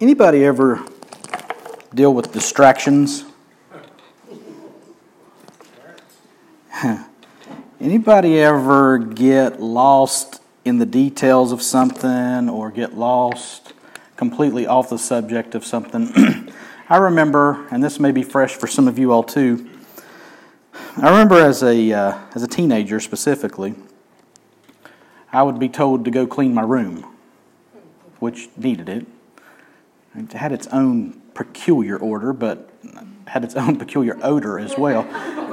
Anybody ever deal with distractions? Anybody ever get lost in the details of something or get lost completely off the subject of something? I remember, and this may be fresh for some of you all too. I remember as a uh, as a teenager specifically, I would be told to go clean my room, which needed it. It had its own peculiar order, but had its own peculiar odor as well.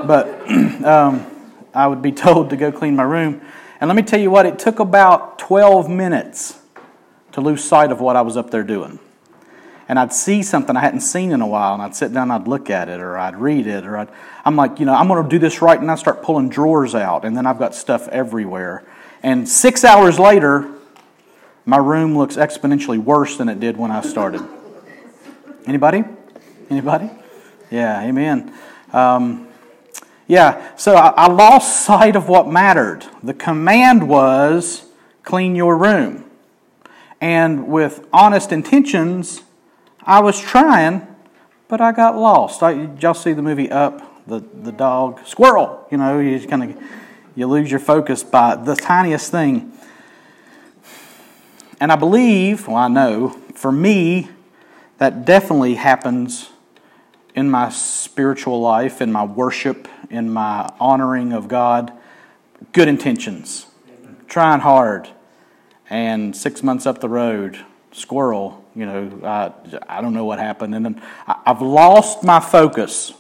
But um, I would be told to go clean my room. And let me tell you what, it took about 12 minutes to lose sight of what I was up there doing. And I'd see something I hadn't seen in a while, and I'd sit down and I'd look at it, or I'd read it, or I'd, I'm like, you know, I'm going to do this right, and I start pulling drawers out, and then I've got stuff everywhere. And six hours later, my room looks exponentially worse than it did when I started. Anybody? Anybody? Yeah, amen. Um, yeah, so I, I lost sight of what mattered. The command was clean your room. And with honest intentions, I was trying, but I got lost. I, y'all see the movie Up? The, the dog, squirrel, you know, you kind of you lose your focus by the tiniest thing. And I believe, well, I know, for me, that definitely happens in my spiritual life, in my worship, in my honoring of God. Good intentions, trying hard, and six months up the road, squirrel, you know, I, I don't know what happened. And then I've lost my focus,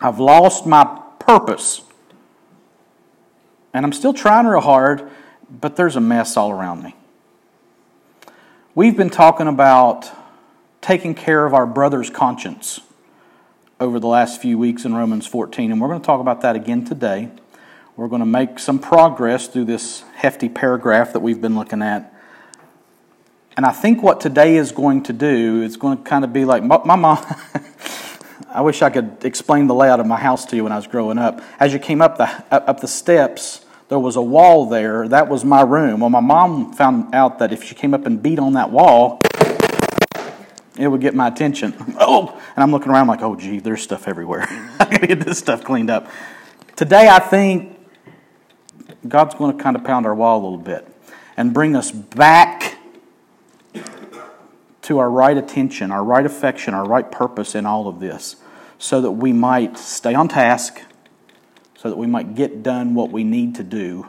I've lost my purpose. And I'm still trying real hard, but there's a mess all around me. We've been talking about taking care of our brother's conscience over the last few weeks in Romans 14, and we're going to talk about that again today. We're going to make some progress through this hefty paragraph that we've been looking at. And I think what today is going to do is going to kind of be like my, my mom. I wish I could explain the layout of my house to you when I was growing up. As you came up the up the steps, there was a wall there. That was my room. Well, my mom found out that if she came up and beat on that wall, it would get my attention. Oh, and I'm looking around like, oh, gee, there's stuff everywhere. I gotta get this stuff cleaned up. Today, I think God's going to kind of pound our wall a little bit and bring us back to our right attention, our right affection, our right purpose in all of this, so that we might stay on task, so that we might get done what we need to do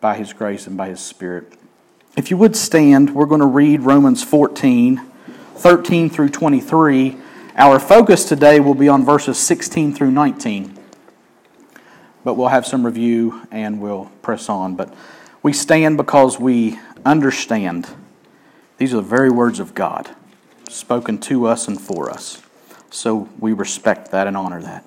by His grace and by His Spirit. If you would stand, we're going to read Romans 14 13 through 23. Our focus today will be on verses 16 through 19. But we'll have some review and we'll press on. But we stand because we understand these are the very words of God spoken to us and for us. So we respect that and honor that.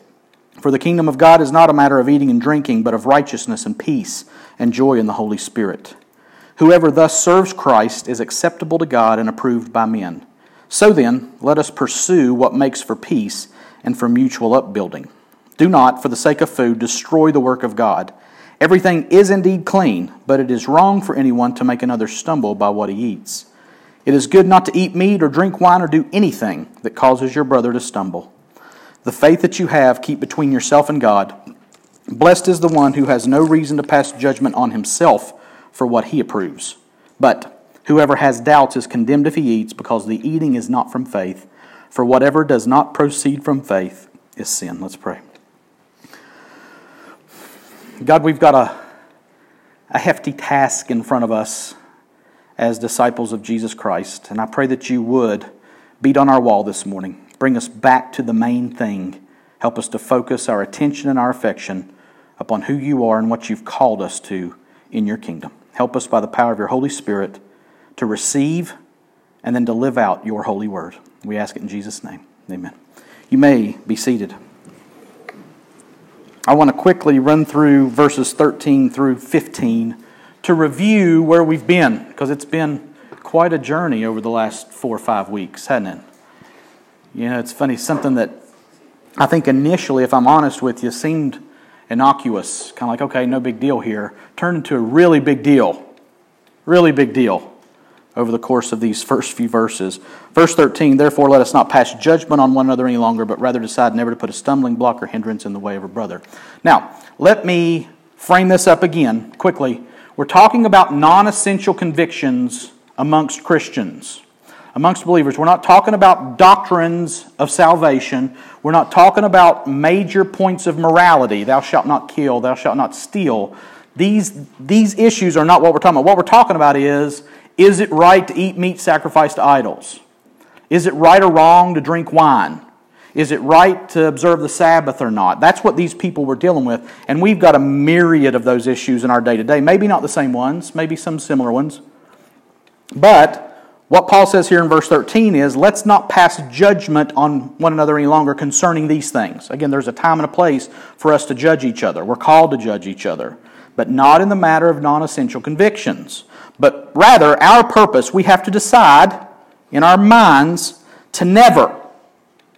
For the kingdom of God is not a matter of eating and drinking, but of righteousness and peace and joy in the Holy Spirit. Whoever thus serves Christ is acceptable to God and approved by men. So then, let us pursue what makes for peace and for mutual upbuilding. Do not, for the sake of food, destroy the work of God. Everything is indeed clean, but it is wrong for anyone to make another stumble by what he eats. It is good not to eat meat or drink wine or do anything that causes your brother to stumble. The faith that you have, keep between yourself and God. Blessed is the one who has no reason to pass judgment on himself for what he approves. But Whoever has doubts is condemned if he eats, because the eating is not from faith. For whatever does not proceed from faith is sin. Let's pray. God, we've got a, a hefty task in front of us as disciples of Jesus Christ. And I pray that you would beat on our wall this morning. Bring us back to the main thing. Help us to focus our attention and our affection upon who you are and what you've called us to in your kingdom. Help us by the power of your Holy Spirit to receive and then to live out your holy word. We ask it in Jesus' name. Amen. You may be seated. I want to quickly run through verses 13 through 15 to review where we've been, because it's been quite a journey over the last four or five weeks, hasn't it? You know, it's funny, something that I think initially, if I'm honest with you, seemed innocuous, kind of like, okay, no big deal here, turned into a really big deal. Really big deal over the course of these first few verses. Verse 13, therefore let us not pass judgment on one another any longer, but rather decide never to put a stumbling block or hindrance in the way of a brother. Now, let me frame this up again quickly. We're talking about non essential convictions amongst Christians, amongst believers. We're not talking about doctrines of salvation. We're not talking about major points of morality. Thou shalt not kill, thou shalt not steal. These, these issues are not what we're talking about. What we're talking about is is it right to eat meat sacrificed to idols? Is it right or wrong to drink wine? Is it right to observe the Sabbath or not? That's what these people were dealing with. And we've got a myriad of those issues in our day to day. Maybe not the same ones, maybe some similar ones. But what Paul says here in verse 13 is let's not pass judgment on one another any longer concerning these things. Again, there's a time and a place for us to judge each other. We're called to judge each other, but not in the matter of non essential convictions. But rather, our purpose, we have to decide in our minds to never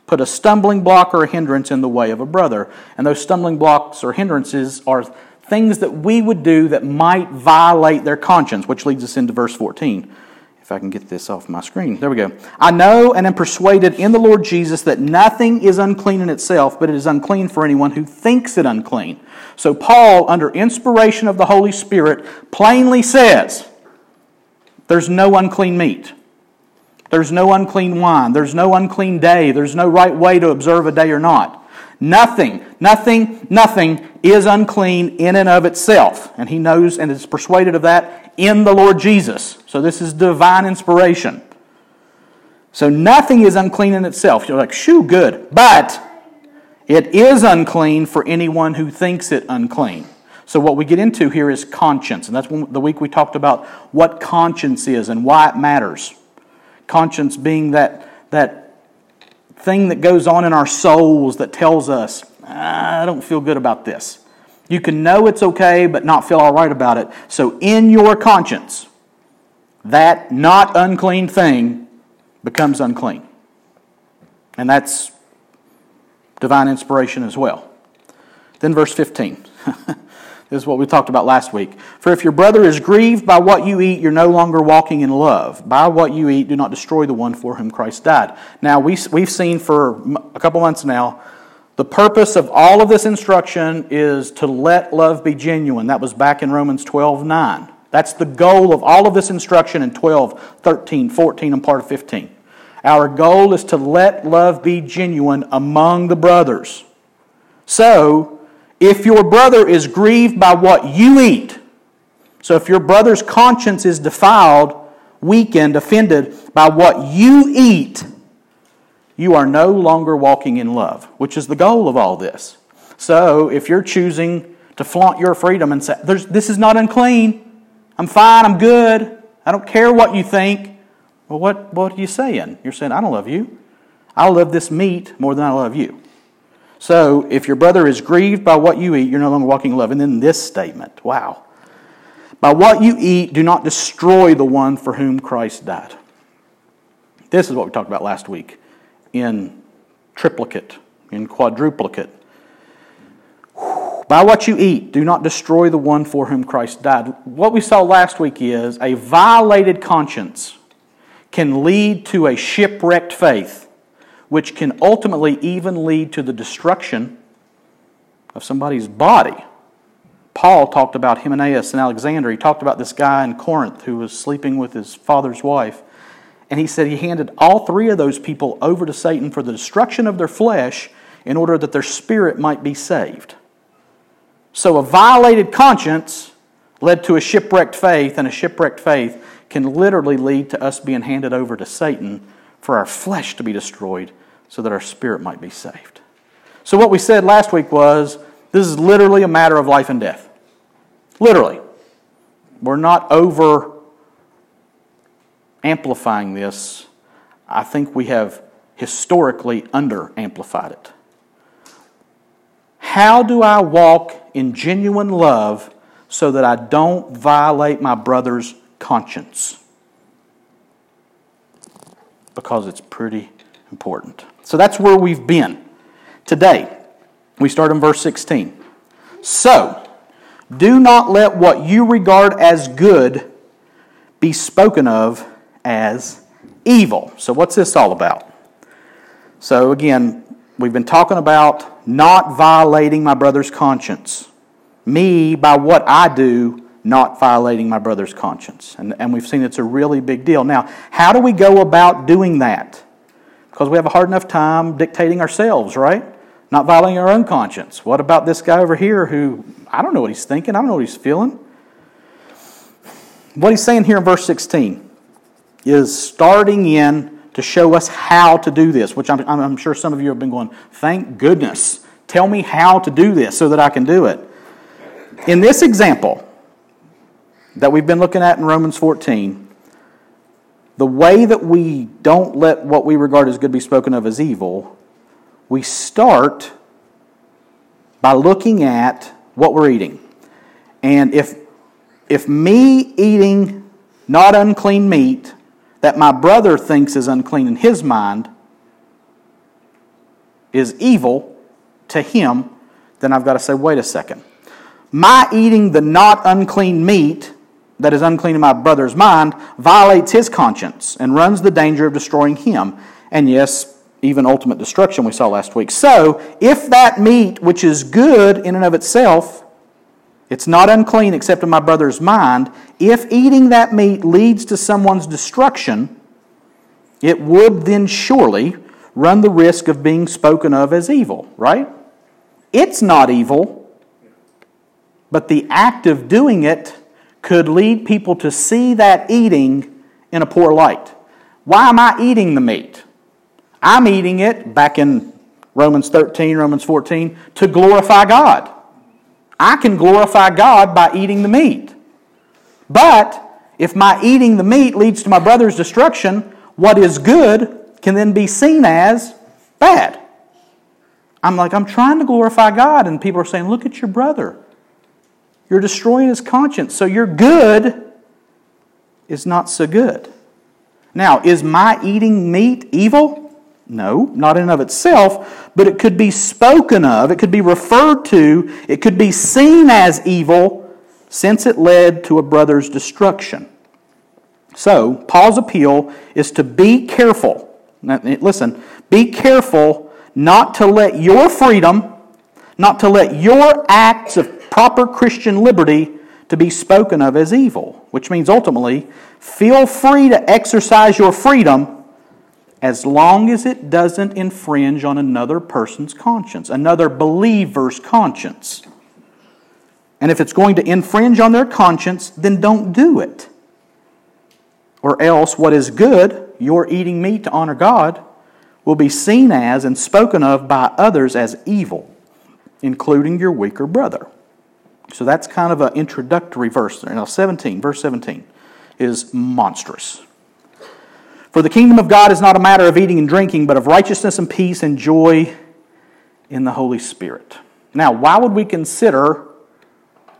put a stumbling block or a hindrance in the way of a brother. And those stumbling blocks or hindrances are things that we would do that might violate their conscience, which leads us into verse 14. If I can get this off my screen. There we go. I know and am persuaded in the Lord Jesus that nothing is unclean in itself, but it is unclean for anyone who thinks it unclean. So, Paul, under inspiration of the Holy Spirit, plainly says, there's no unclean meat. There's no unclean wine. There's no unclean day. There's no right way to observe a day or not. Nothing, nothing, nothing is unclean in and of itself. And he knows and is persuaded of that in the Lord Jesus. So this is divine inspiration. So nothing is unclean in itself. You're like, shoo, good. But it is unclean for anyone who thinks it unclean. So, what we get into here is conscience. And that's the week we talked about what conscience is and why it matters. Conscience being that, that thing that goes on in our souls that tells us, ah, I don't feel good about this. You can know it's okay, but not feel all right about it. So, in your conscience, that not unclean thing becomes unclean. And that's divine inspiration as well. Then, verse 15. Is what we talked about last week. For if your brother is grieved by what you eat, you're no longer walking in love. By what you eat, do not destroy the one for whom Christ died. Now, we, we've seen for a couple months now, the purpose of all of this instruction is to let love be genuine. That was back in Romans 12 9. That's the goal of all of this instruction in 12, 13, 14, and part of 15. Our goal is to let love be genuine among the brothers. So, if your brother is grieved by what you eat, so if your brother's conscience is defiled, weakened, offended by what you eat, you are no longer walking in love, which is the goal of all this. So if you're choosing to flaunt your freedom and say, This is not unclean, I'm fine, I'm good, I don't care what you think, well, what, what are you saying? You're saying, I don't love you. I love this meat more than I love you. So, if your brother is grieved by what you eat, you're no longer walking in love. And then this statement wow. By what you eat, do not destroy the one for whom Christ died. This is what we talked about last week in triplicate, in quadruplicate. By what you eat, do not destroy the one for whom Christ died. What we saw last week is a violated conscience can lead to a shipwrecked faith which can ultimately even lead to the destruction of somebody's body. Paul talked about Hymenaeus and Alexander. He talked about this guy in Corinth who was sleeping with his father's wife. And he said he handed all three of those people over to Satan for the destruction of their flesh in order that their spirit might be saved. So a violated conscience led to a shipwrecked faith, and a shipwrecked faith can literally lead to us being handed over to Satan for our flesh to be destroyed so that our spirit might be saved. So, what we said last week was this is literally a matter of life and death. Literally. We're not over amplifying this, I think we have historically under amplified it. How do I walk in genuine love so that I don't violate my brother's conscience? Because it's pretty important. So that's where we've been. Today, we start in verse 16. So, do not let what you regard as good be spoken of as evil. So, what's this all about? So, again, we've been talking about not violating my brother's conscience. Me, by what I do, not violating my brother's conscience. And, and we've seen it's a really big deal. Now, how do we go about doing that? Because we have a hard enough time dictating ourselves, right? Not violating our own conscience. What about this guy over here who, I don't know what he's thinking, I don't know what he's feeling? What he's saying here in verse 16 is starting in to show us how to do this, which I'm, I'm sure some of you have been going, thank goodness. Tell me how to do this so that I can do it. In this example that we've been looking at in Romans 14, the way that we don't let what we regard as good be spoken of as evil, we start by looking at what we're eating. And if, if me eating not unclean meat that my brother thinks is unclean in his mind is evil to him, then I've got to say, wait a second. My eating the not unclean meat that is unclean in my brother's mind violates his conscience and runs the danger of destroying him. And yes, even ultimate destruction we saw last week. So, if that meat, which is good in and of itself, it's not unclean except in my brother's mind. If eating that meat leads to someone's destruction, it would then surely run the risk of being spoken of as evil, right? It's not evil, but the act of doing it could lead people to see that eating in a poor light. Why am I eating the meat? I'm eating it, back in Romans 13, Romans 14, to glorify God. I can glorify God by eating the meat. But if my eating the meat leads to my brother's destruction, what is good can then be seen as bad. I'm like, I'm trying to glorify God, and people are saying, Look at your brother. You're destroying his conscience. So your good is not so good. Now, is my eating meat evil? No, not in and of itself, but it could be spoken of, it could be referred to, it could be seen as evil since it led to a brother's destruction. So, Paul's appeal is to be careful. Listen, be careful not to let your freedom, not to let your acts of proper Christian liberty to be spoken of as evil, which means ultimately, feel free to exercise your freedom as long as it doesn't infringe on another person's conscience, another believer's conscience. And if it's going to infringe on their conscience, then don't do it. Or else, what is good, your eating meat to honor God, will be seen as and spoken of by others as evil, including your weaker brother. So that's kind of an introductory verse there. Now, 17, verse 17 is monstrous. For the kingdom of God is not a matter of eating and drinking, but of righteousness and peace and joy in the Holy Spirit. Now, why would we consider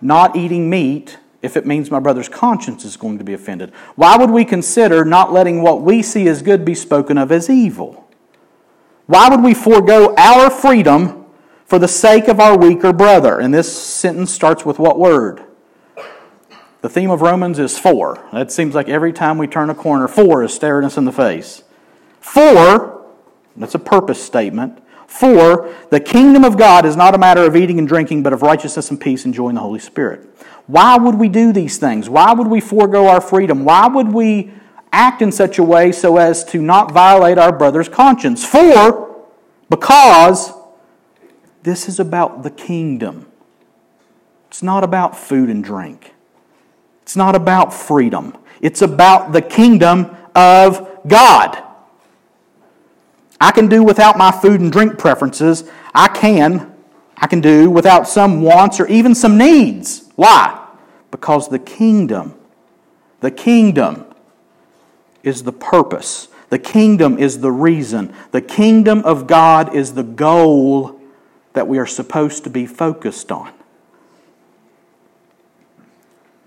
not eating meat if it means my brother's conscience is going to be offended? Why would we consider not letting what we see as good be spoken of as evil? Why would we forego our freedom for the sake of our weaker brother? And this sentence starts with what word? The theme of Romans is for. That seems like every time we turn a corner, for is staring us in the face. For, that's a purpose statement. For, the kingdom of God is not a matter of eating and drinking, but of righteousness and peace and joy in the Holy Spirit. Why would we do these things? Why would we forego our freedom? Why would we act in such a way so as to not violate our brother's conscience? For, because this is about the kingdom. It's not about food and drink. It's not about freedom, it's about the kingdom of God. I can do without my food and drink preferences. I can. I can do without some wants or even some needs. Why? Because the kingdom, the kingdom is the purpose. The kingdom is the reason. The kingdom of God is the goal that we are supposed to be focused on.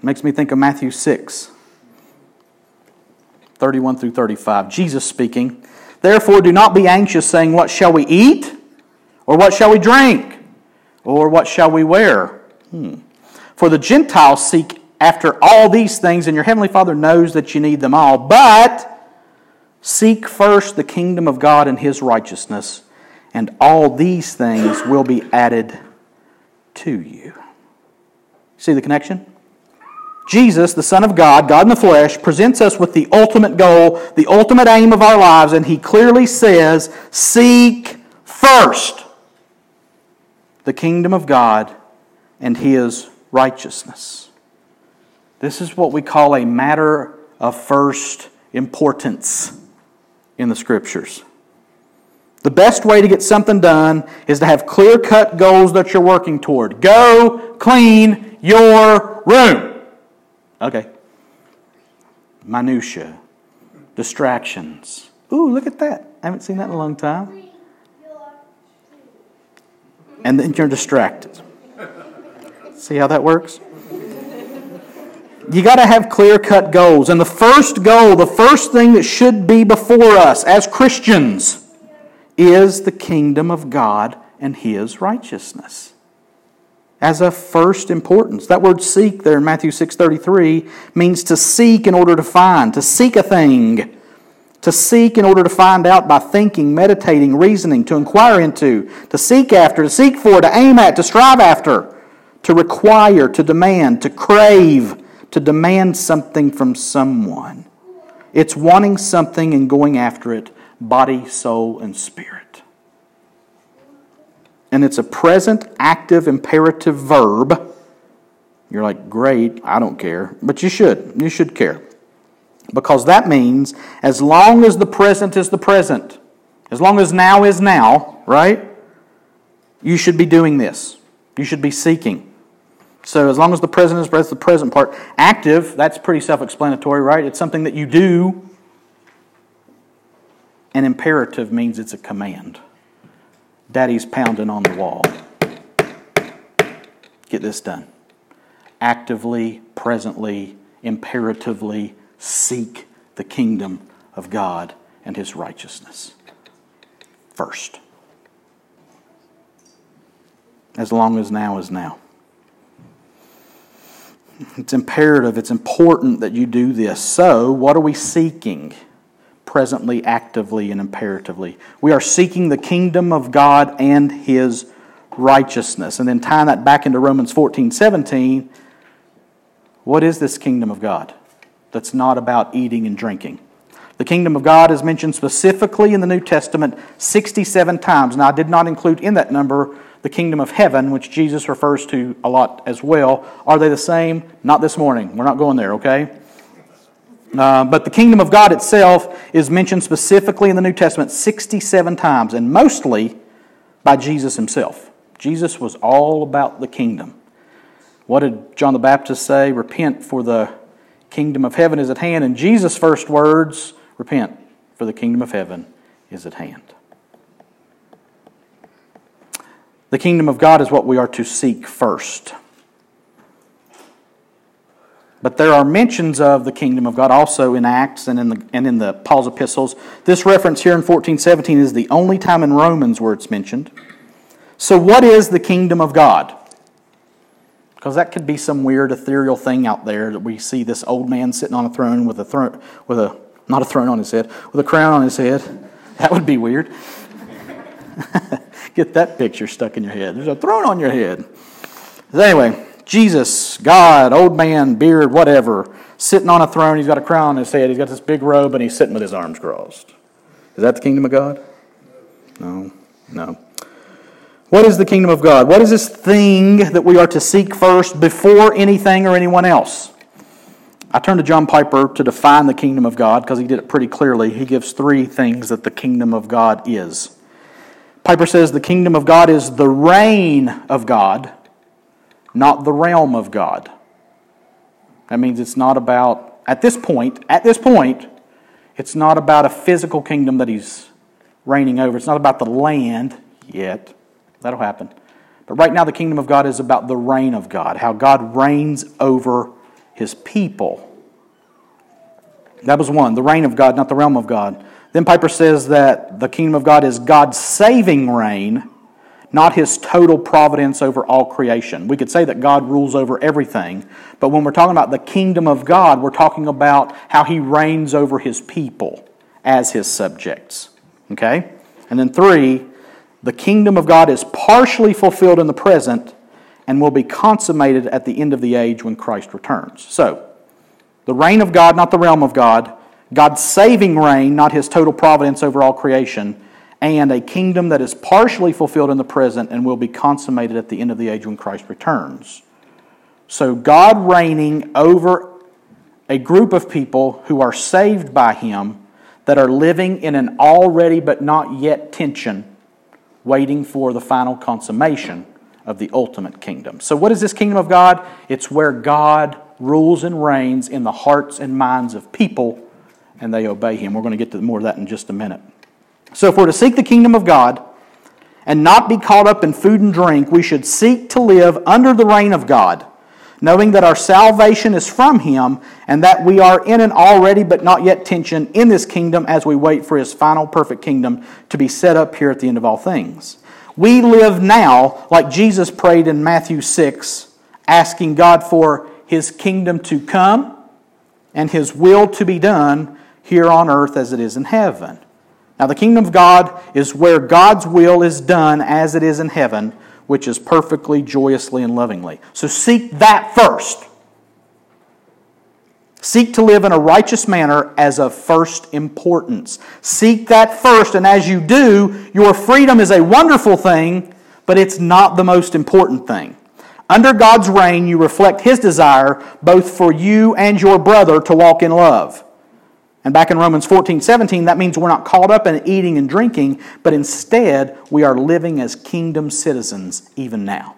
Makes me think of Matthew 6, 31 through 35. Jesus speaking, Therefore, do not be anxious, saying, What shall we eat? Or what shall we drink? Or what shall we wear? Hmm. For the Gentiles seek after all these things, and your heavenly Father knows that you need them all. But seek first the kingdom of God and his righteousness, and all these things will be added to you. See the connection? Jesus, the Son of God, God in the flesh, presents us with the ultimate goal, the ultimate aim of our lives, and he clearly says, Seek first the kingdom of God and his righteousness. This is what we call a matter of first importance in the scriptures. The best way to get something done is to have clear cut goals that you're working toward. Go clean your room. Okay. Minutia, distractions. Ooh, look at that. I haven't seen that in a long time. And then you're distracted. See how that works? You got to have clear cut goals. And the first goal, the first thing that should be before us as Christians, is the kingdom of God and His righteousness. As a first importance. That word seek there in Matthew 6.33 means to seek in order to find, to seek a thing. To seek in order to find out by thinking, meditating, reasoning, to inquire into, to seek after, to seek for, to aim at, to strive after, to require, to demand, to crave, to demand something from someone. It's wanting something and going after it, body, soul, and spirit. And it's a present, active, imperative verb. You're like, great, I don't care. But you should. You should care. Because that means as long as the present is the present, as long as now is now, right? You should be doing this. You should be seeking. So as long as the present is present, the present part. Active, that's pretty self explanatory, right? It's something that you do. And imperative means it's a command. Daddy's pounding on the wall. Get this done. Actively, presently, imperatively seek the kingdom of God and his righteousness first. As long as now is now. It's imperative, it's important that you do this. So, what are we seeking? Presently, actively, and imperatively. We are seeking the kingdom of God and his righteousness. And then tying that back into Romans 14 17, what is this kingdom of God? That's not about eating and drinking. The kingdom of God is mentioned specifically in the New Testament 67 times. Now, I did not include in that number the kingdom of heaven, which Jesus refers to a lot as well. Are they the same? Not this morning. We're not going there, okay? Uh, but the kingdom of God itself is mentioned specifically in the New Testament 67 times, and mostly by Jesus himself. Jesus was all about the kingdom. What did John the Baptist say? Repent, for the kingdom of heaven is at hand. And Jesus' first words repent, for the kingdom of heaven is at hand. The kingdom of God is what we are to seek first. But there are mentions of the kingdom of God also in Acts and in the, and in the Paul's epistles. This reference here in 1417 is the only time in Romans where it's mentioned. So, what is the kingdom of God? Because that could be some weird ethereal thing out there that we see this old man sitting on a throne with a throne, with a, not a throne on his head, with a crown on his head. That would be weird. Get that picture stuck in your head. There's a throne on your head. Anyway, Jesus, God, old man, beard, whatever, sitting on a throne. He's got a crown on his head. He's got this big robe, and he's sitting with his arms crossed. Is that the kingdom of God? No, no. What is the kingdom of God? What is this thing that we are to seek first before anything or anyone else? I turn to John Piper to define the kingdom of God because he did it pretty clearly. He gives three things that the kingdom of God is. Piper says the kingdom of God is the reign of God, not the realm of God. That means it's not about, at this point, at this point, It's not about a physical kingdom that he's reigning over. It's not about the land yet. That'll happen. But right now, the kingdom of God is about the reign of God, how God reigns over his people. That was one, the reign of God, not the realm of God. Then Piper says that the kingdom of God is God's saving reign, not his total providence over all creation. We could say that God rules over everything, but when we're talking about the kingdom of God, we're talking about how he reigns over his people as his subjects. Okay? And then three, the kingdom of God is partially fulfilled in the present and will be consummated at the end of the age when Christ returns. So, the reign of God, not the realm of God, God's saving reign, not his total providence over all creation, and a kingdom that is partially fulfilled in the present and will be consummated at the end of the age when Christ returns. So, God reigning over a group of people who are saved by him that are living in an already but not yet tension, waiting for the final consummation of the ultimate kingdom. So, what is this kingdom of God? It's where God rules and reigns in the hearts and minds of people, and they obey Him. We're going to get to more of that in just a minute. So, if we're to seek the kingdom of God and not be caught up in food and drink, we should seek to live under the reign of God, knowing that our salvation is from Him and that we are in an already but not yet tension in this kingdom as we wait for His final perfect kingdom to be set up here at the end of all things. We live now like Jesus prayed in Matthew 6, asking God for his kingdom to come and his will to be done here on earth as it is in heaven. Now, the kingdom of God is where God's will is done as it is in heaven, which is perfectly, joyously, and lovingly. So seek that first. Seek to live in a righteous manner as of first importance. Seek that first, and as you do, your freedom is a wonderful thing, but it's not the most important thing. Under God's reign, you reflect His desire both for you and your brother to walk in love. And back in Romans 14, 17, that means we're not caught up in eating and drinking, but instead we are living as kingdom citizens even now.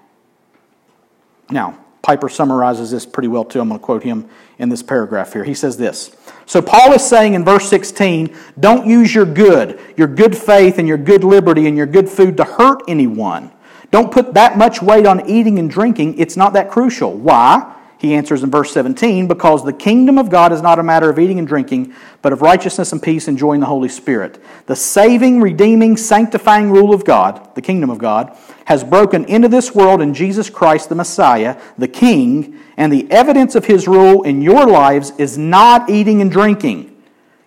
Now, Piper summarizes this pretty well too. I'm going to quote him in this paragraph here. He says this So, Paul is saying in verse 16, don't use your good, your good faith, and your good liberty, and your good food to hurt anyone don't put that much weight on eating and drinking. It's not that crucial. Why? He answers in verse 17, because the kingdom of God is not a matter of eating and drinking, but of righteousness and peace, enjoying the Holy Spirit. The saving, redeeming, sanctifying rule of God, the kingdom of God, has broken into this world in Jesus Christ, the Messiah, the King, and the evidence of his rule in your lives is not eating and drinking.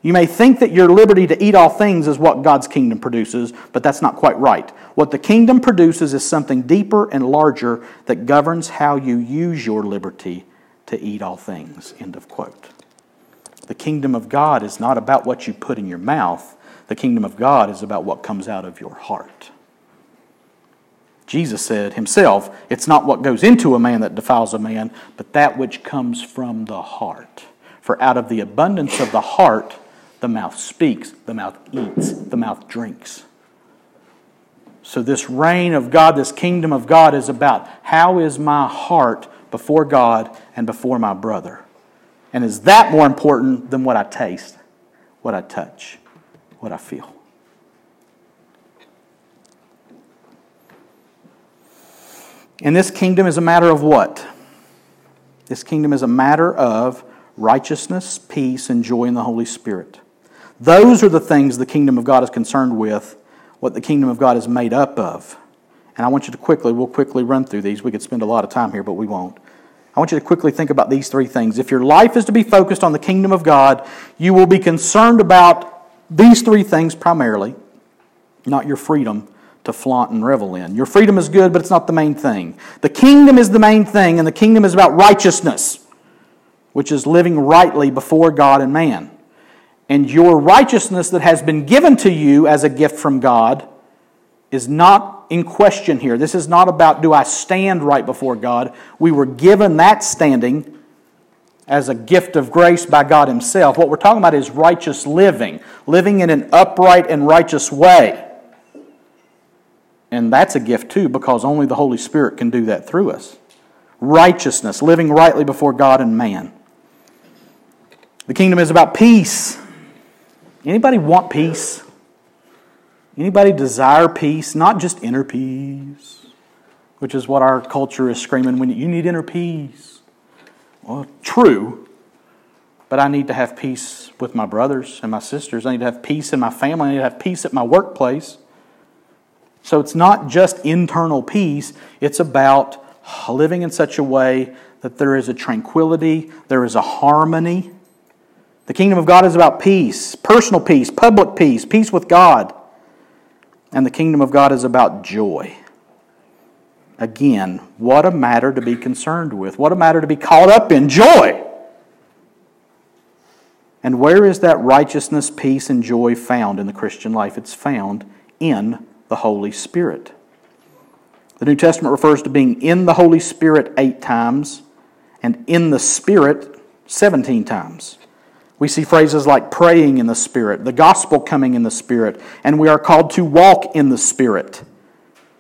You may think that your liberty to eat all things is what God's kingdom produces, but that's not quite right. What the kingdom produces is something deeper and larger that governs how you use your liberty to eat all things. End of quote. The kingdom of God is not about what you put in your mouth, the kingdom of God is about what comes out of your heart. Jesus said himself, It's not what goes into a man that defiles a man, but that which comes from the heart. For out of the abundance of the heart, the mouth speaks, the mouth eats, the mouth drinks. So, this reign of God, this kingdom of God, is about how is my heart before God and before my brother? And is that more important than what I taste, what I touch, what I feel? And this kingdom is a matter of what? This kingdom is a matter of righteousness, peace, and joy in the Holy Spirit. Those are the things the kingdom of God is concerned with, what the kingdom of God is made up of. And I want you to quickly, we'll quickly run through these. We could spend a lot of time here, but we won't. I want you to quickly think about these three things. If your life is to be focused on the kingdom of God, you will be concerned about these three things primarily, not your freedom to flaunt and revel in. Your freedom is good, but it's not the main thing. The kingdom is the main thing, and the kingdom is about righteousness, which is living rightly before God and man and your righteousness that has been given to you as a gift from God is not in question here. This is not about do I stand right before God. We were given that standing as a gift of grace by God Himself. What we're talking about is righteous living, living in an upright and righteous way. And that's a gift too, because only the Holy Spirit can do that through us. Righteousness, living rightly before God and man. The kingdom is about peace. Anybody want peace? Anybody desire peace? Not just inner peace, which is what our culture is screaming when you need inner peace. Well, true, but I need to have peace with my brothers and my sisters. I need to have peace in my family. I need to have peace at my workplace. So it's not just internal peace, it's about living in such a way that there is a tranquility, there is a harmony. The kingdom of God is about peace, personal peace, public peace, peace with God. And the kingdom of God is about joy. Again, what a matter to be concerned with. What a matter to be caught up in joy. And where is that righteousness, peace, and joy found in the Christian life? It's found in the Holy Spirit. The New Testament refers to being in the Holy Spirit eight times and in the Spirit 17 times. We see phrases like praying in the Spirit, the gospel coming in the Spirit, and we are called to walk in the Spirit.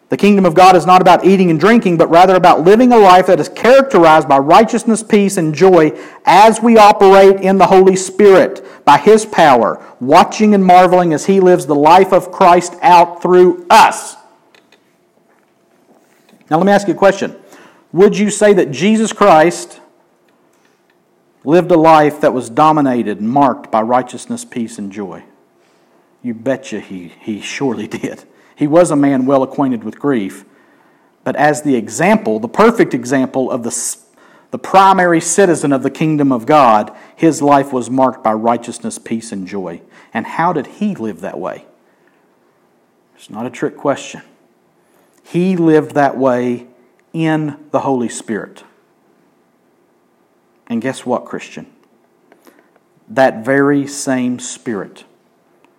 The kingdom of God is not about eating and drinking, but rather about living a life that is characterized by righteousness, peace, and joy as we operate in the Holy Spirit by His power, watching and marveling as He lives the life of Christ out through us. Now, let me ask you a question. Would you say that Jesus Christ lived a life that was dominated and marked by righteousness, peace, and joy? You betcha he, he surely did. He was a man well acquainted with grief, but as the example, the perfect example of the, the primary citizen of the kingdom of God, his life was marked by righteousness, peace, and joy. And how did he live that way? It's not a trick question. He lived that way in the Holy Spirit. And guess what, Christian? That very same Spirit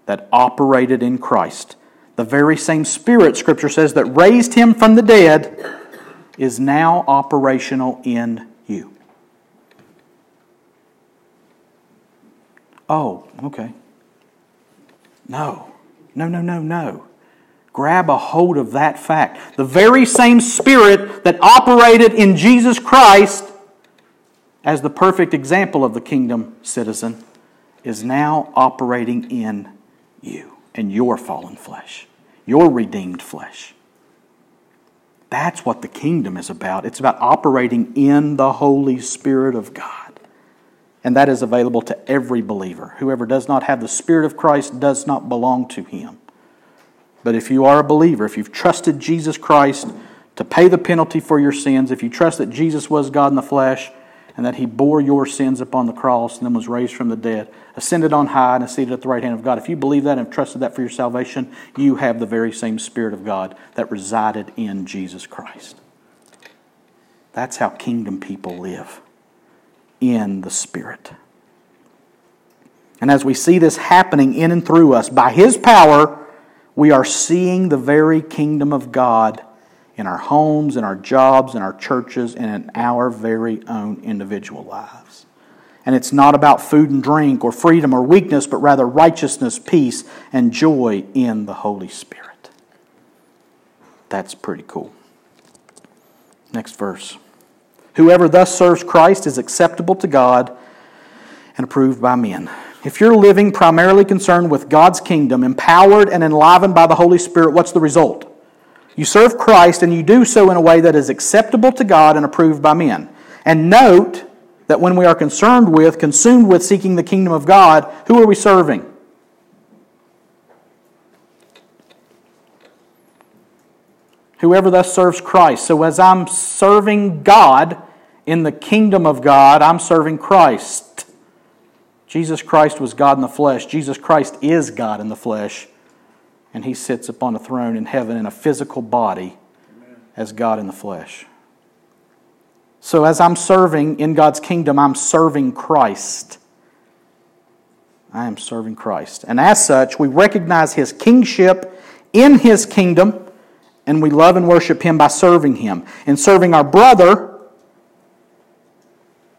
that operated in Christ the very same Spirit, Scripture says, that raised him from the dead is now operational in you. Oh, okay. No, no, no, no, no. Grab a hold of that fact. The very same Spirit that operated in Jesus Christ as the perfect example of the kingdom citizen is now operating in you and your fallen flesh, your redeemed flesh. That's what the kingdom is about. It's about operating in the Holy Spirit of God. And that is available to every believer. Whoever does not have the Spirit of Christ does not belong to him. But if you are a believer, if you've trusted Jesus Christ to pay the penalty for your sins, if you trust that Jesus was God in the flesh, and that he bore your sins upon the cross and then was raised from the dead, ascended on high and is seated at the right hand of God. If you believe that and have trusted that for your salvation, you have the very same Spirit of God that resided in Jesus Christ. That's how kingdom people live in the Spirit. And as we see this happening in and through us, by His power, we are seeing the very kingdom of God in our homes, in our jobs, in our churches, and in our very own individual lives. And it's not about food and drink or freedom or weakness, but rather righteousness, peace, and joy in the Holy Spirit. That's pretty cool. Next verse. Whoever thus serves Christ is acceptable to God and approved by men. If you're living primarily concerned with God's kingdom, empowered and enlivened by the Holy Spirit, what's the result? You serve Christ and you do so in a way that is acceptable to God and approved by men. And note that when we are concerned with, consumed with seeking the kingdom of God, who are we serving? Whoever thus serves Christ. So as I'm serving God in the kingdom of God, I'm serving Christ. Jesus Christ was God in the flesh. Jesus Christ is God in the flesh and he sits upon a throne in heaven in a physical body as God in the flesh. So, as I'm serving in God's kingdom, I'm serving Christ. I am serving Christ. And as such, we recognize his kingship in his kingdom, and we love and worship him by serving him. In serving our brother,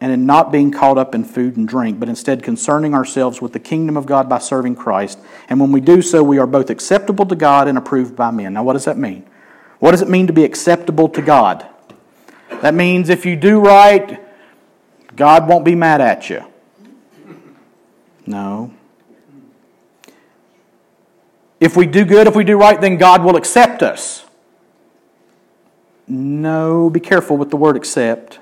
and in not being caught up in food and drink, but instead concerning ourselves with the kingdom of God by serving Christ. And when we do so, we are both acceptable to God and approved by men. Now, what does that mean? What does it mean to be acceptable to God? That means if you do right, God won't be mad at you. No. if we do good, if we do right, then God will accept us. No, be careful with the word accept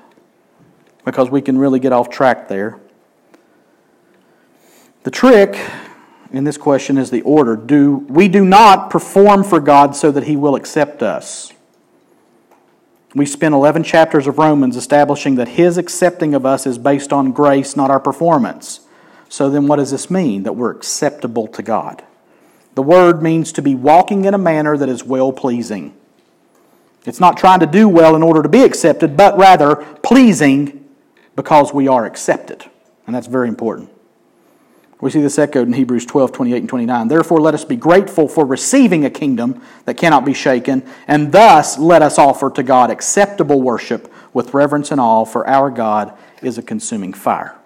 because we can really get off track there. The trick in this question is the order. Do we do not perform for God so that he will accept us? We spent 11 chapters of Romans establishing that his accepting of us is based on grace, not our performance. So then what does this mean? That we're acceptable to God. The word means to be walking in a manner that is well pleasing. It's not trying to do well in order to be accepted, but rather pleasing because we are accepted. And that's very important. We see this echoed in Hebrews 12, 28, and 29. Therefore, let us be grateful for receiving a kingdom that cannot be shaken, and thus let us offer to God acceptable worship with reverence and awe, for our God is a consuming fire.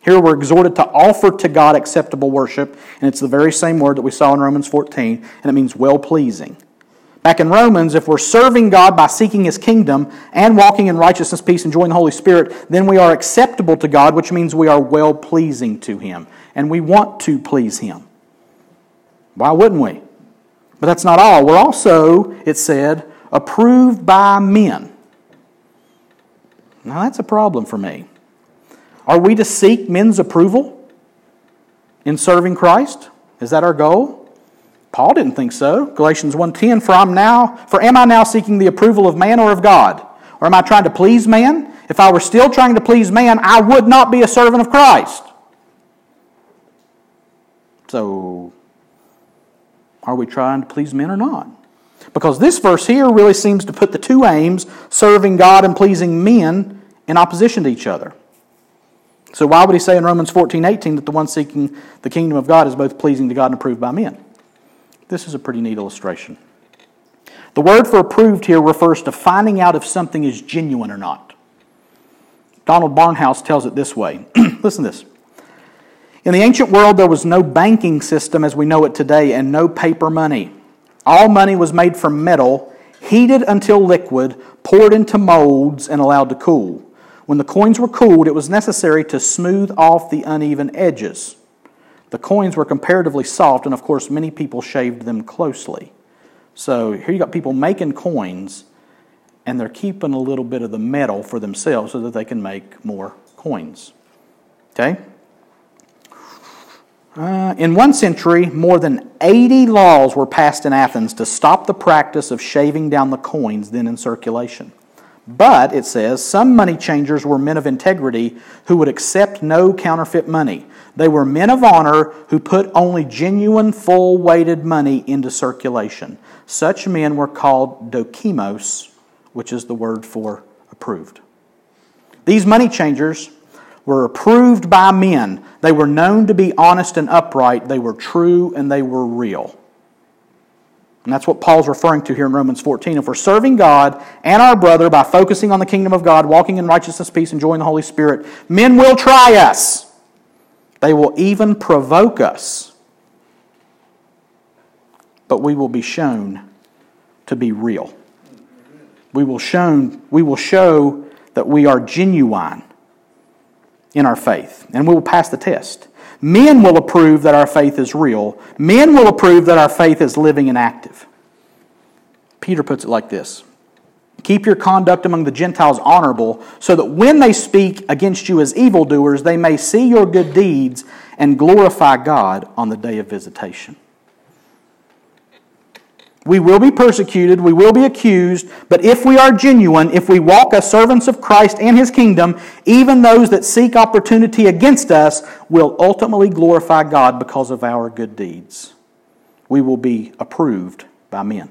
Here we're exhorted to offer to God acceptable worship, and it's the very same word that we saw in Romans 14, and it means well pleasing. Back in Romans, if we're serving God by seeking His kingdom and walking in righteousness, peace, and joy in the Holy Spirit, then we are acceptable to God, which means we are well pleasing to Him. And we want to please Him. Why wouldn't we? But that's not all. We're also, it said, approved by men. Now that's a problem for me. Are we to seek men's approval in serving Christ? Is that our goal? Paul didn't think so. Galatians 1:10 for I'm now for am I now seeking the approval of man or of God? Or am I trying to please man? If I were still trying to please man, I would not be a servant of Christ. So are we trying to please men or not? Because this verse here really seems to put the two aims, serving God and pleasing men, in opposition to each other. So why would he say in Romans 14, 18 that the one seeking the kingdom of God is both pleasing to God and approved by men? This is a pretty neat illustration. The word for approved here refers to finding out if something is genuine or not. Donald Barnhouse tells it this way. Listen to this. In the ancient world, there was no banking system as we know it today and no paper money. All money was made from metal, heated until liquid, poured into molds, and allowed to cool. When the coins were cooled, it was necessary to smooth off the uneven edges. The coins were comparatively soft, and of course, many people shaved them closely. So here you got people making coins, and they're keeping a little bit of the metal for themselves so that they can make more coins. Okay? Uh, in one century, more than 80 laws were passed in Athens to stop the practice of shaving down the coins then in circulation. But, it says, some money changers were men of integrity who would accept no counterfeit money. They were men of honor who put only genuine, full weighted money into circulation. Such men were called dokimos, which is the word for approved. These money changers were approved by men. They were known to be honest and upright. They were true and they were real. And that's what Paul's referring to here in Romans 14. If we're serving God and our brother by focusing on the kingdom of God, walking in righteousness, peace, enjoying the Holy Spirit, men will try us. They will even provoke us. But we will be shown to be real. We will, shown, we will show that we are genuine in our faith, and we will pass the test. Men will approve that our faith is real. Men will approve that our faith is living and active. Peter puts it like this Keep your conduct among the Gentiles honorable, so that when they speak against you as evildoers, they may see your good deeds and glorify God on the day of visitation. We will be persecuted, we will be accused, but if we are genuine, if we walk as servants of Christ and His kingdom, even those that seek opportunity against us will ultimately glorify God because of our good deeds. We will be approved by men.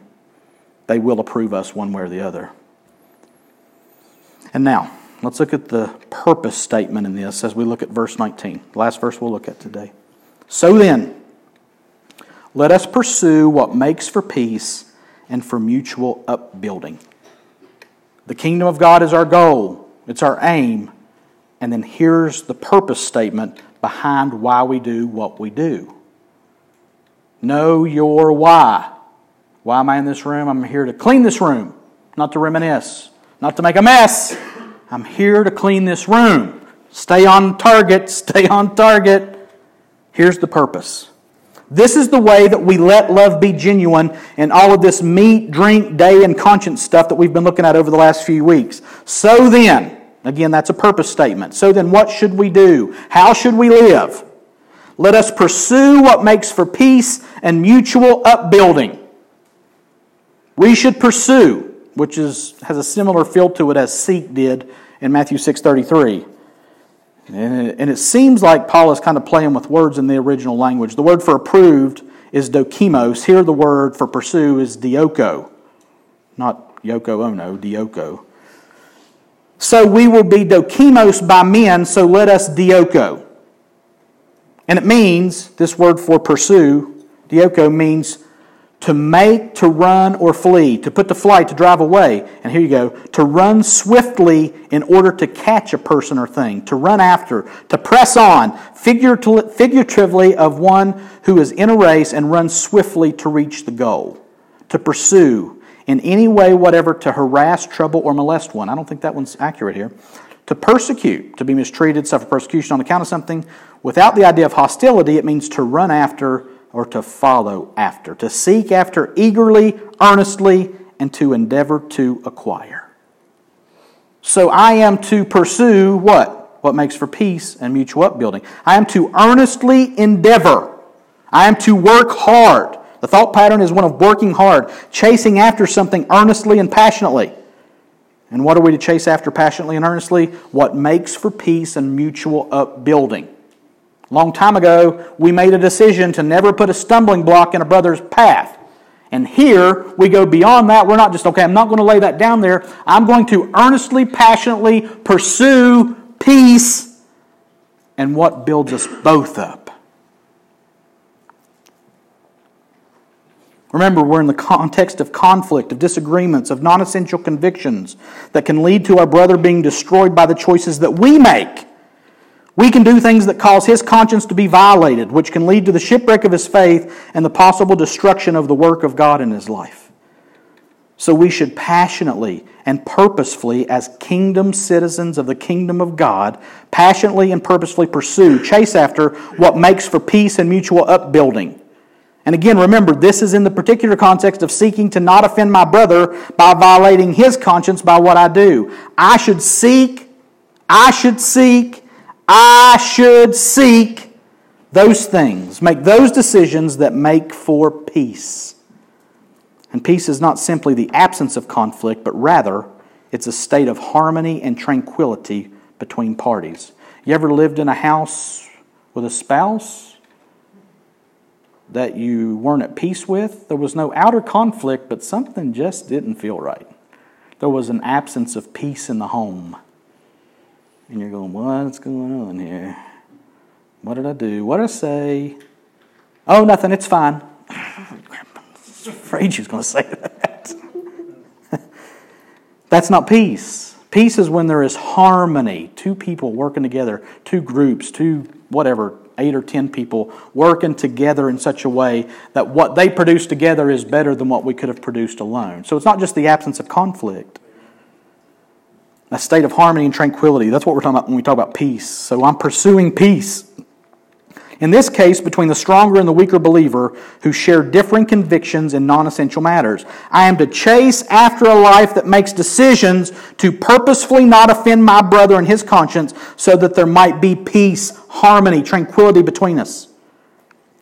They will approve us one way or the other. And now, let's look at the purpose statement in this as we look at verse 19, last verse we'll look at today. So then, let us pursue what makes for peace and for mutual upbuilding. The kingdom of God is our goal, it's our aim. And then here's the purpose statement behind why we do what we do. Know your why. Why am I in this room? I'm here to clean this room, not to reminisce, not to make a mess. I'm here to clean this room. Stay on target, stay on target. Here's the purpose This is the way that we let love be genuine in all of this meat, drink, day, and conscience stuff that we've been looking at over the last few weeks. So then, again, that's a purpose statement. So then, what should we do? How should we live? Let us pursue what makes for peace and mutual upbuilding. We should pursue, which is, has a similar feel to it as seek did in Matthew 6.33. And it seems like Paul is kind of playing with words in the original language. The word for approved is dokimos. Here, the word for pursue is dioko. Not Yoko Ono, dioko. So we will be dokimos by men, so let us dioko. And it means, this word for pursue, dioko, means to make, to run, or flee, to put to flight, to drive away. And here you go to run swiftly in order to catch a person or thing, to run after, to press on, figuratively of one who is in a race and runs swiftly to reach the goal, to pursue in any way, whatever, to harass, trouble, or molest one. I don't think that one's accurate here. To persecute, to be mistreated, suffer persecution on account of something. Without the idea of hostility, it means to run after or to follow after, to seek after eagerly, earnestly, and to endeavor to acquire. So I am to pursue what? What makes for peace and mutual upbuilding. I am to earnestly endeavor. I am to work hard. The thought pattern is one of working hard, chasing after something earnestly and passionately. And what are we to chase after passionately and earnestly? What makes for peace and mutual upbuilding. Long time ago, we made a decision to never put a stumbling block in a brother's path. And here, we go beyond that. We're not just, okay, I'm not going to lay that down there. I'm going to earnestly, passionately pursue peace and what builds us both up. Remember, we're in the context of conflict, of disagreements, of non essential convictions that can lead to our brother being destroyed by the choices that we make. We can do things that cause his conscience to be violated, which can lead to the shipwreck of his faith and the possible destruction of the work of God in his life. So we should passionately and purposefully, as kingdom citizens of the kingdom of God, passionately and purposefully pursue, chase after what makes for peace and mutual upbuilding. And again, remember, this is in the particular context of seeking to not offend my brother by violating his conscience by what I do. I should seek, I should seek, I should seek those things, make those decisions that make for peace. And peace is not simply the absence of conflict, but rather it's a state of harmony and tranquility between parties. You ever lived in a house with a spouse that you weren't at peace with? There was no outer conflict, but something just didn't feel right. There was an absence of peace in the home and you're going, what's going on here? What did I do? What did I say? Oh, nothing, it's fine. I was afraid she was going to say that. That's not peace. Peace is when there is harmony. Two people working together, two groups, two whatever, eight or ten people working together in such a way that what they produce together is better than what we could have produced alone. So it's not just the absence of conflict, a state of harmony and tranquility. That's what we're talking about when we talk about peace. So I'm pursuing peace. In this case, between the stronger and the weaker believer who share differing convictions in non essential matters. I am to chase after a life that makes decisions to purposefully not offend my brother and his conscience so that there might be peace, harmony, tranquility between us.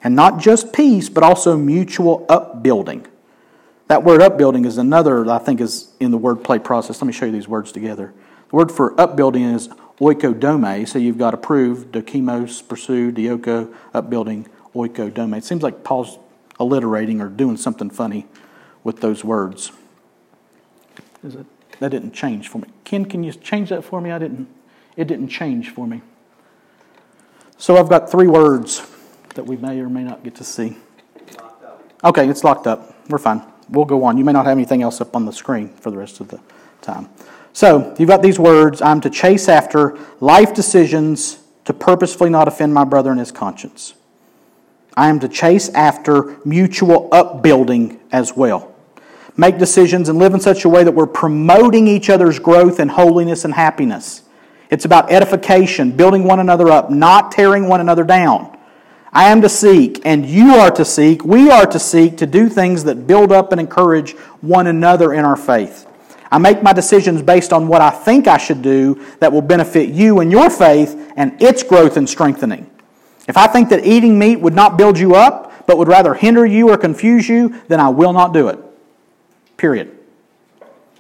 And not just peace, but also mutual upbuilding. That word upbuilding is another, I think, is in the wordplay process. Let me show you these words together. The word for upbuilding is oikodome. So you've got approved, dokimos, pursue, dioko, upbuilding, oikodome. It seems like Paul's alliterating or doing something funny with those words. Is it? That didn't change for me. Ken, can you change that for me? I didn't. It didn't change for me. So I've got three words that we may or may not get to see. Okay, it's locked up. We're fine we'll go on. You may not have anything else up on the screen for the rest of the time. So, you've got these words I'm to chase after life decisions to purposefully not offend my brother and his conscience. I am to chase after mutual upbuilding as well. Make decisions and live in such a way that we're promoting each other's growth and holiness and happiness. It's about edification, building one another up, not tearing one another down. I am to seek, and you are to seek, we are to seek to do things that build up and encourage one another in our faith. I make my decisions based on what I think I should do that will benefit you and your faith and its growth and strengthening. If I think that eating meat would not build you up, but would rather hinder you or confuse you, then I will not do it. Period.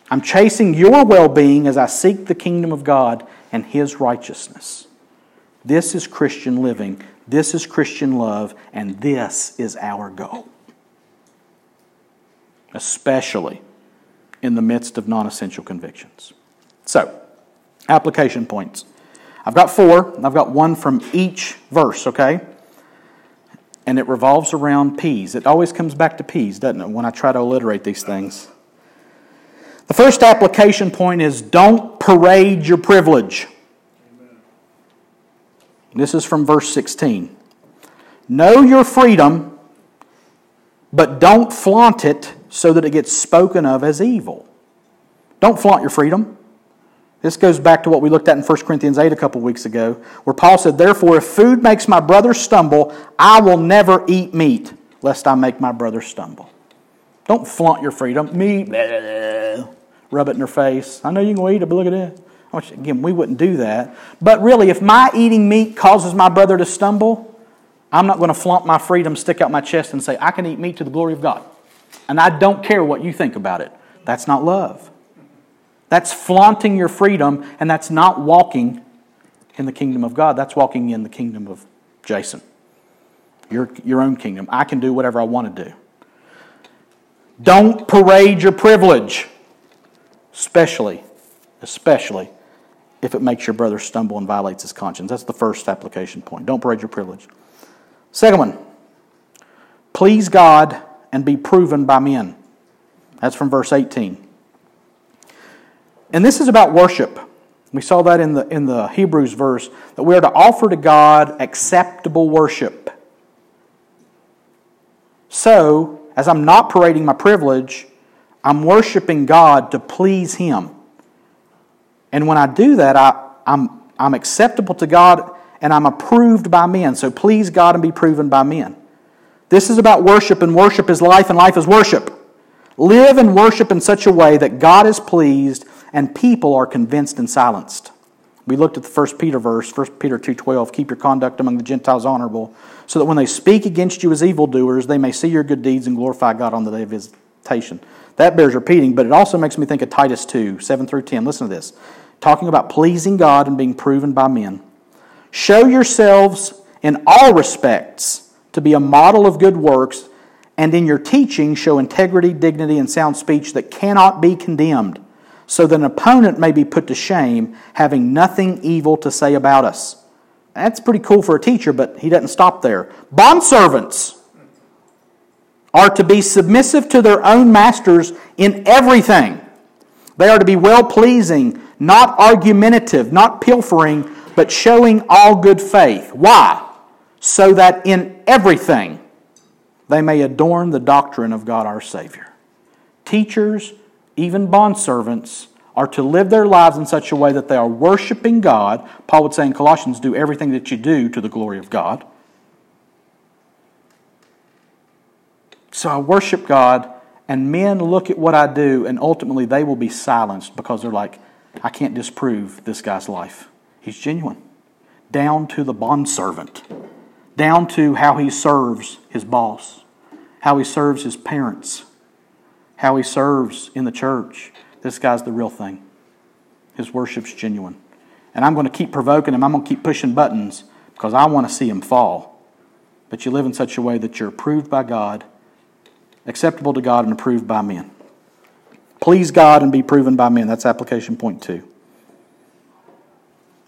I'm chasing your well being as I seek the kingdom of God and His righteousness. This is Christian living. This is Christian love, and this is our goal. Especially in the midst of non essential convictions. So, application points. I've got four. I've got one from each verse, okay? And it revolves around P's. It always comes back to P's, doesn't it, when I try to alliterate these things? The first application point is don't parade your privilege. This is from verse 16. Know your freedom, but don't flaunt it so that it gets spoken of as evil. Don't flaunt your freedom. This goes back to what we looked at in 1 Corinthians 8 a couple weeks ago, where Paul said, Therefore, if food makes my brother stumble, I will never eat meat, lest I make my brother stumble. Don't flaunt your freedom. Meat, rub it in their face. I know you can eat it, but look at it. Again, we wouldn't do that. But really, if my eating meat causes my brother to stumble, I'm not going to flaunt my freedom, stick out my chest, and say, I can eat meat to the glory of God. And I don't care what you think about it. That's not love. That's flaunting your freedom, and that's not walking in the kingdom of God. That's walking in the kingdom of Jason, your, your own kingdom. I can do whatever I want to do. Don't parade your privilege, especially, especially if it makes your brother stumble and violates his conscience. That's the first application point. Don't parade your privilege. Second one, please God and be proven by men. That's from verse 18. And this is about worship. We saw that in the, in the Hebrews verse that we are to offer to God acceptable worship. So, as I'm not parading my privilege, I'm worshiping God to please Him. And when I do that, I, I'm, I'm acceptable to God and I'm approved by men. So please God and be proven by men. This is about worship, and worship is life, and life is worship. Live and worship in such a way that God is pleased and people are convinced and silenced. We looked at the 1 Peter verse, 1 Peter 2.12, keep your conduct among the Gentiles honorable, so that when they speak against you as evildoers, they may see your good deeds and glorify God on the day of visitation. That bears repeating, but it also makes me think of Titus 2, 7 through 10. Listen to this talking about pleasing God and being proven by men. Show yourselves in all respects to be a model of good works, and in your teaching show integrity, dignity, and sound speech that cannot be condemned, so that an opponent may be put to shame, having nothing evil to say about us. That's pretty cool for a teacher, but he doesn't stop there. Bondservants are to be submissive to their own masters in everything. They are to be well pleasing not argumentative, not pilfering, but showing all good faith. Why? So that in everything they may adorn the doctrine of God our Savior. Teachers, even bondservants, are to live their lives in such a way that they are worshiping God. Paul would say in Colossians, do everything that you do to the glory of God. So I worship God, and men look at what I do, and ultimately they will be silenced because they're like, I can't disprove this guy's life. He's genuine. Down to the bondservant, down to how he serves his boss, how he serves his parents, how he serves in the church. This guy's the real thing. His worship's genuine. And I'm going to keep provoking him. I'm going to keep pushing buttons because I want to see him fall. But you live in such a way that you're approved by God, acceptable to God, and approved by men. Please God and be proven by men. That's application point two.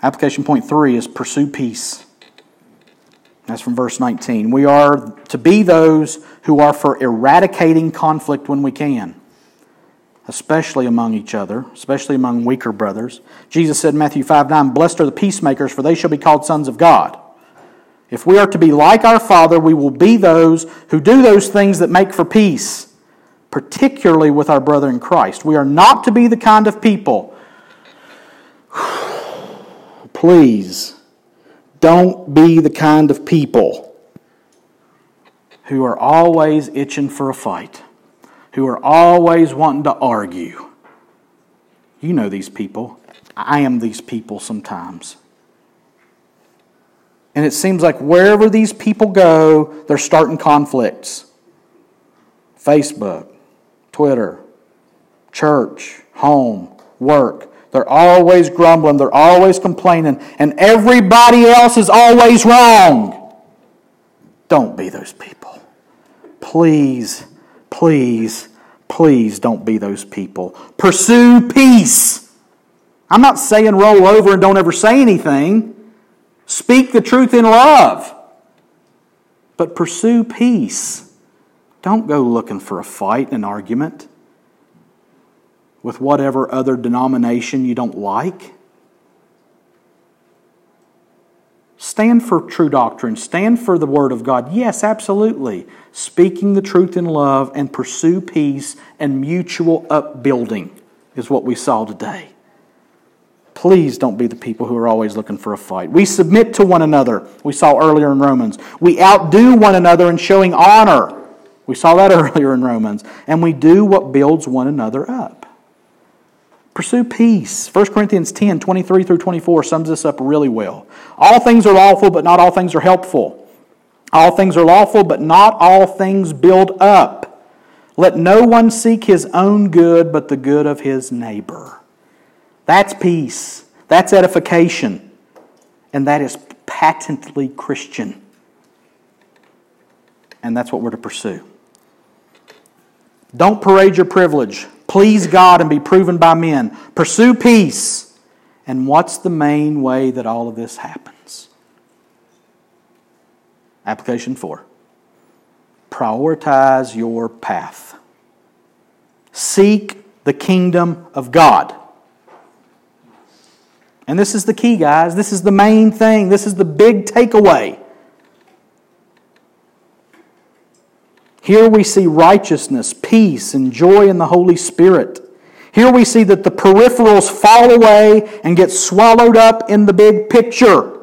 Application point three is pursue peace. That's from verse 19. We are to be those who are for eradicating conflict when we can, especially among each other, especially among weaker brothers. Jesus said in Matthew 5 9, Blessed are the peacemakers, for they shall be called sons of God. If we are to be like our Father, we will be those who do those things that make for peace particularly with our brother in Christ. We are not to be the kind of people. Please, don't be the kind of people who are always itching for a fight, who are always wanting to argue. You know these people. I am these people sometimes. And it seems like wherever these people go, they're starting conflicts. Facebook, Twitter, church, home, work. They're always grumbling, they're always complaining, and everybody else is always wrong. Don't be those people. Please, please, please don't be those people. Pursue peace. I'm not saying roll over and don't ever say anything. Speak the truth in love. But pursue peace. Don't go looking for a fight, an argument with whatever other denomination you don't like. Stand for true doctrine. Stand for the Word of God. Yes, absolutely. Speaking the truth in love and pursue peace and mutual upbuilding is what we saw today. Please don't be the people who are always looking for a fight. We submit to one another. We saw earlier in Romans. We outdo one another in showing honor. We saw that earlier in Romans. And we do what builds one another up. Pursue peace. 1 Corinthians 10 23 through 24 sums this up really well. All things are lawful, but not all things are helpful. All things are lawful, but not all things build up. Let no one seek his own good, but the good of his neighbor. That's peace. That's edification. And that is patently Christian. And that's what we're to pursue. Don't parade your privilege. Please God and be proven by men. Pursue peace. And what's the main way that all of this happens? Application four prioritize your path. Seek the kingdom of God. And this is the key, guys. This is the main thing. This is the big takeaway. Here we see righteousness, peace, and joy in the Holy Spirit. Here we see that the peripherals fall away and get swallowed up in the big picture.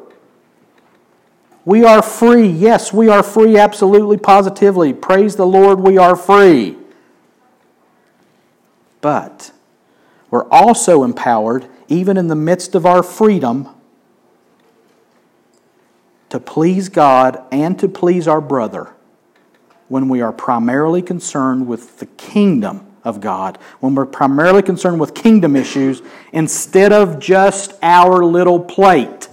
We are free. Yes, we are free, absolutely, positively. Praise the Lord, we are free. But we're also empowered even in the midst of our freedom, to please God and to please our brother when we are primarily concerned with the kingdom of God, when we're primarily concerned with kingdom issues instead of just our little plate,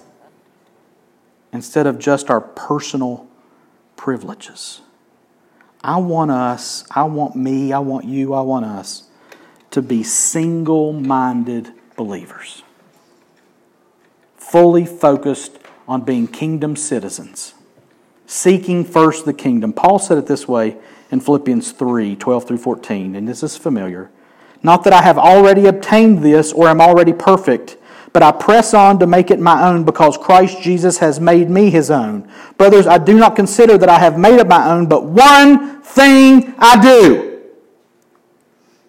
instead of just our personal privileges. I want us, I want me, I want you, I want us to be single minded believers, fully focused on being kingdom citizens, seeking first the kingdom. Paul said it this way in Philippians 3 12 through 14, and this is familiar. Not that I have already obtained this or am already perfect, but I press on to make it my own because Christ Jesus has made me his own. Brothers, I do not consider that I have made it my own, but one thing I do.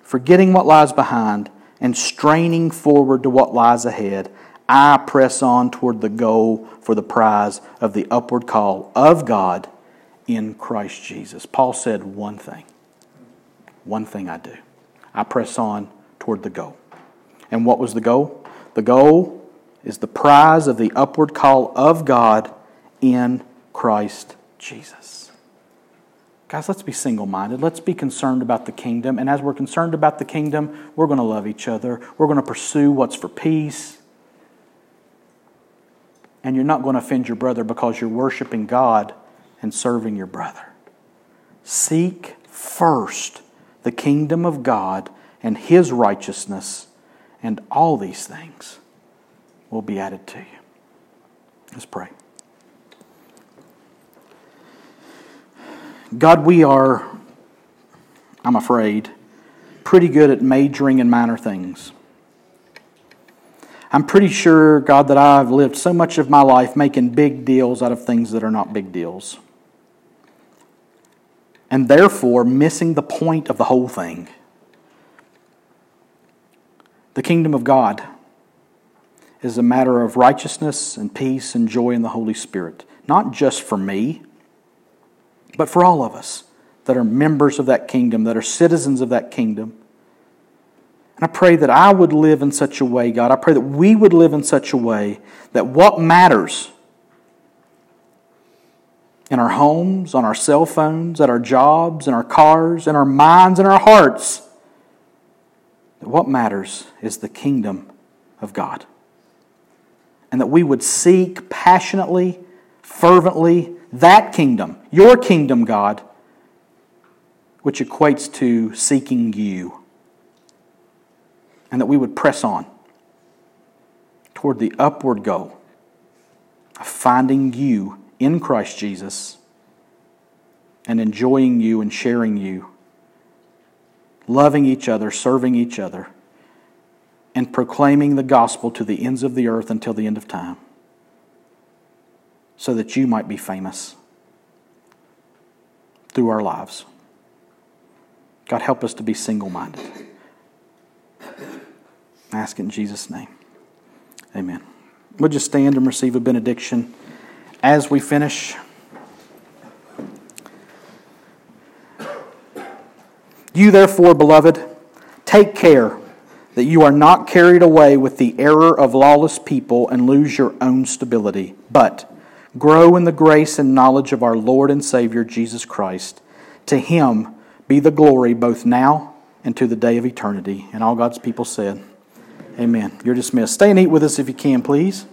Forgetting what lies behind and straining forward to what lies ahead, I press on toward the goal for the prize of the upward call of God in Christ Jesus. Paul said one thing. One thing I do. I press on toward the goal. And what was the goal? The goal is the prize of the upward call of God in Christ Jesus. Guys, let's be single minded. Let's be concerned about the kingdom. And as we're concerned about the kingdom, we're going to love each other. We're going to pursue what's for peace. And you're not going to offend your brother because you're worshiping God and serving your brother. Seek first the kingdom of God and his righteousness, and all these things will be added to you. Let's pray. God, we are, I'm afraid, pretty good at majoring in minor things. I'm pretty sure, God, that I've lived so much of my life making big deals out of things that are not big deals. And therefore, missing the point of the whole thing. The kingdom of God is a matter of righteousness and peace and joy in the Holy Spirit, not just for me but for all of us that are members of that kingdom, that are citizens of that kingdom. And I pray that I would live in such a way, God. I pray that we would live in such a way that what matters in our homes, on our cell phones, at our jobs, in our cars, in our minds, in our hearts, that what matters is the kingdom of God. And that we would seek passionately, fervently that kingdom, your kingdom, God, which equates to seeking you. And that we would press on toward the upward goal of finding you in Christ Jesus and enjoying you and sharing you, loving each other, serving each other, and proclaiming the gospel to the ends of the earth until the end of time so that you might be famous through our lives. God, help us to be single minded. Ask it in Jesus' name. Amen. We'll just stand and receive a benediction as we finish. You, therefore, beloved, take care that you are not carried away with the error of lawless people and lose your own stability, but grow in the grace and knowledge of our Lord and Savior Jesus Christ. To him be the glory both now and to the day of eternity. And all God's people said, Amen. You're dismissed. Stay and eat with us if you can, please.